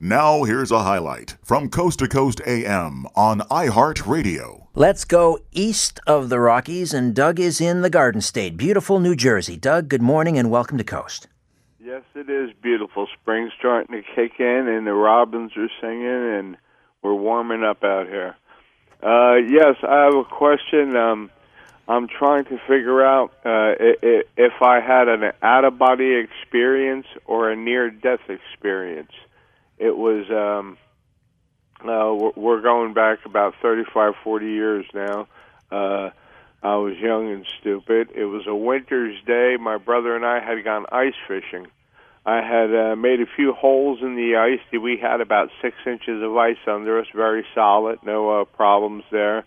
Now, here's a highlight from Coast to Coast AM on iHeartRadio. Let's go east of the Rockies, and Doug is in the Garden State, beautiful New Jersey. Doug, good morning and welcome to Coast. Yes, it is beautiful. Spring's starting to kick in, and the robins are singing, and we're warming up out here. Uh, yes, I have a question. Um, I'm trying to figure out uh, if I had an out of body experience or a near death experience it was um uh we're going back about 35 40 years now uh I was young and stupid. It was a winter's day. My brother and I had gone ice fishing. I had uh, made a few holes in the ice. We had about six inches of ice under us, very solid, no uh, problems there.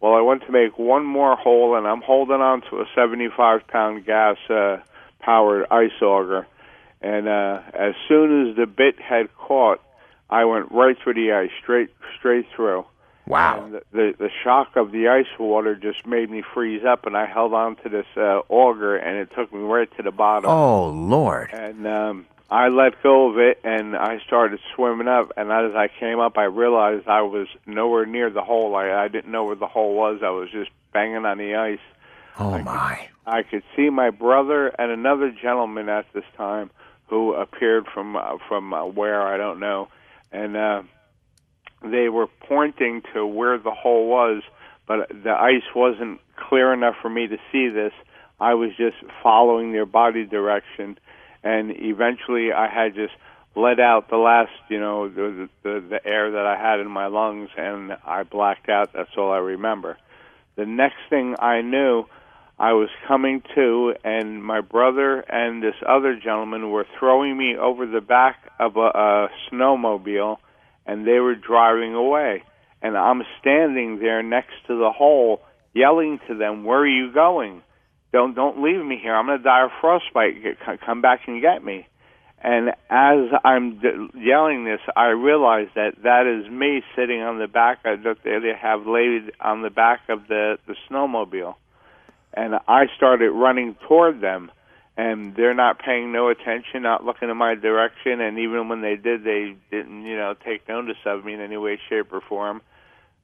Well, I went to make one more hole, and I'm holding on to a 75 pound gas uh, powered ice auger and uh, as soon as the bit had caught, I went right through the ice, straight straight through. Wow! And the, the the shock of the ice water just made me freeze up, and I held on to this uh, auger, and it took me right to the bottom. Oh Lord! And um, I let go of it, and I started swimming up. And as I came up, I realized I was nowhere near the hole. I, I didn't know where the hole was. I was just banging on the ice. Oh I my! Could, I could see my brother and another gentleman at this time who appeared from uh, from uh, where I don't know, and uh, they were pointing to where the hole was, but the ice wasn't clear enough for me to see this. I was just following their body direction, and eventually I had just let out the last, you know, the, the the air that I had in my lungs, and I blacked out. That's all I remember. The next thing I knew, I was coming to, and my brother and this other gentleman were throwing me over the back of a, a snowmobile, and they were driving away. And I'm standing there next to the hole, yelling to them, "Where are you going? Don't don't leave me here. I'm going to die of frostbite. Come back and get me." And as I'm d- yelling this, I realize that that is me sitting on the back that they have laid on the back of the the snowmobile and I started running toward them, and they're not paying no attention, not looking in my direction, and even when they did, they didn't, you know, take notice of me in any way, shape, or form.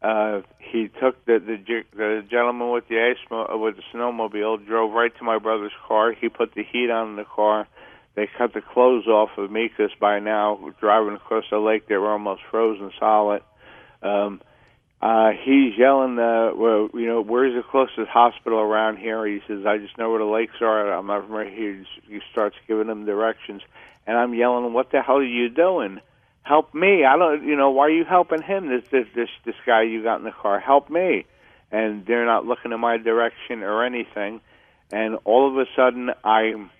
Uh, he took the, the the gentleman with the ice with the snowmobile, drove right to my brother's car. He put the heat on in the car. They cut the clothes off of me because by now, driving across the lake, they were almost frozen solid. Um, uh, he's yelling, uh, well, you know, where's the closest hospital around here? He says, I just know where the lakes are. I'm not from here. He starts giving them directions. And I'm yelling, what the hell are you doing? Help me. I don't, you know, why are you helping him? This, this, this, this guy you got in the car. Help me. And they're not looking in my direction or anything. And all of a sudden, I'm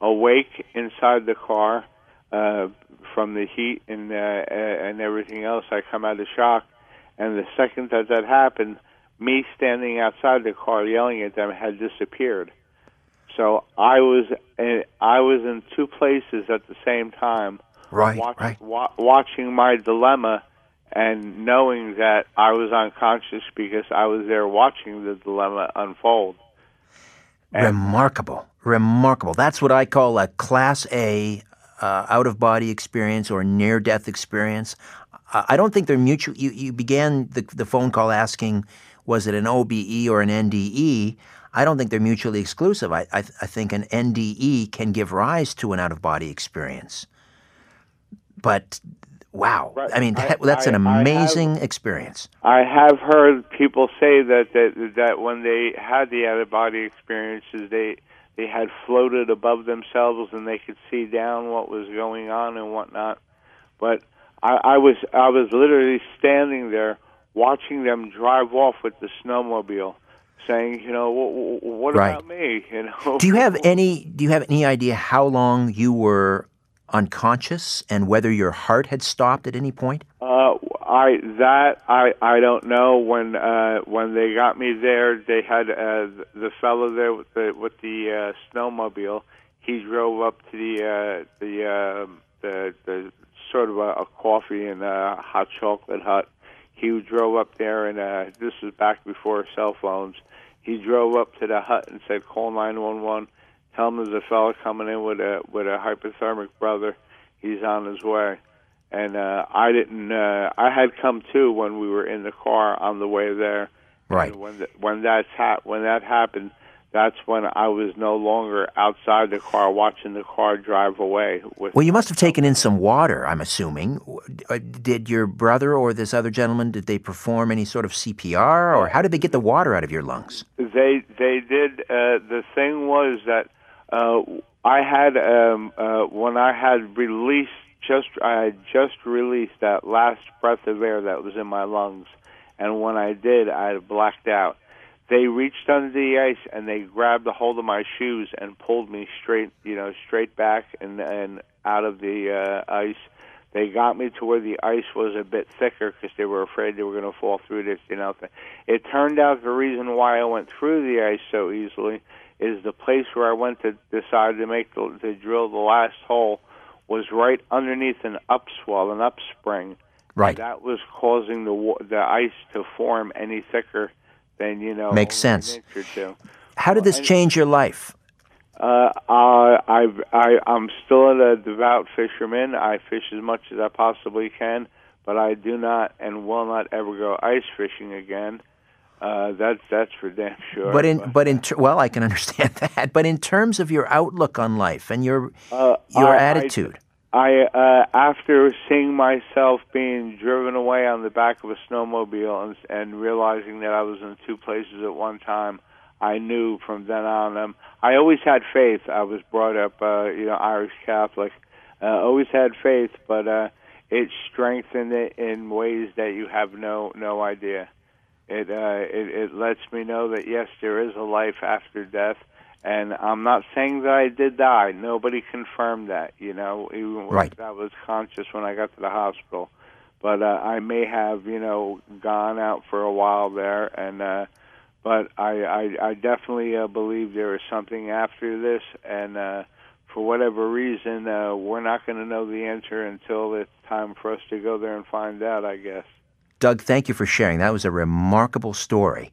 awake inside the car, uh, from the heat and, uh, and everything else. I come out of shock and the second that that happened, me standing outside the car yelling at them had disappeared. So I was in, I was in two places at the same time, right, watch, right. Wa- watching my dilemma and knowing that I was unconscious because I was there watching the dilemma unfold. And remarkable, remarkable. That's what I call a Class A uh, out of body experience or near death experience. Uh, I don't think they're mutual. You, you began the, the phone call asking, was it an OBE or an NDE? I don't think they're mutually exclusive. I, I, I think an NDE can give rise to an out of body experience. But wow, right. I mean, that, I, that's an amazing have, experience. I have heard people say that, that that when they had the out of body experiences, they they had floated above themselves and they could see down what was going on and whatnot. But I, I was I was literally standing there watching them drive off with the snowmobile, saying, you know, what, what right. about me? You know. Do you have any Do you have any idea how long you were unconscious and whether your heart had stopped at any point? Uh, I that I I don't know. When uh, when they got me there, they had uh, the fellow there with the with the uh, snowmobile. He drove up to the uh, the uh, the the sort of a, a coffee and a hot chocolate hut. He drove up there, and uh, this was back before cell phones. He drove up to the hut and said, "Call 911. Tell him there's a fellow coming in with a with a hypothermic brother. He's on his way." and uh, I didn't. Uh, I had come to when we were in the car on the way there. Right. And when the, when that's ha- when that happened, that's when I was no longer outside the car watching the car drive away. With Well, you must have taken in some water, I'm assuming. Uh, Did your brother or this other gentleman did they perform any sort of CPR or how did they get the water out of your lungs? They they did. Uh, the thing was that uh, I had um, uh, when I had released just I had just released that last breath of air that was in my lungs, and when I did, I had blacked out. They reached under the ice and they grabbed a hold of my shoes and pulled me straight, you know, straight back and and out of the uh, ice. They got me to where the ice was a bit thicker because they were afraid they were going to fall through this. You know, it turned out the reason why I went through the ice so easily is the place where I went to decide to make the to drill the last hole was right underneath an upswell, an upspring. Right. That was causing the the ice to form any thicker than you know. Makes sense. inch or two. How did this change your life? Uh, I, I, I'm still a devout fisherman. I fish as much as I possibly can, but I do not and will not ever go ice fishing again. Uh, that's that's for damn sure. But in but in ter- well, I can understand that. But in terms of your outlook on life and your uh, your I- attitude, I, uh, after seeing myself being driven away on the back of a snowmobile and, and realizing that I was in two places at one time, I knew from then on. Um, I always had faith. I was brought up, uh, you know, Irish Catholic. Uh, always had faith, but uh, it strengthened it in ways that you have no no idea. It, uh, it it lets me know that yes, there is a life after death, and I'm not saying that I did die. Nobody confirmed that, you know, even Right. I was conscious when I got to the hospital. But uh, I may have, you know, gone out for a while there, and uh, but I I, I definitely uh, believe there is something after this, and uh, for whatever reason, uh, we're not going to know the answer until it's time for us to go there and find out. I guess. Doug, thank you for sharing. That was a remarkable story.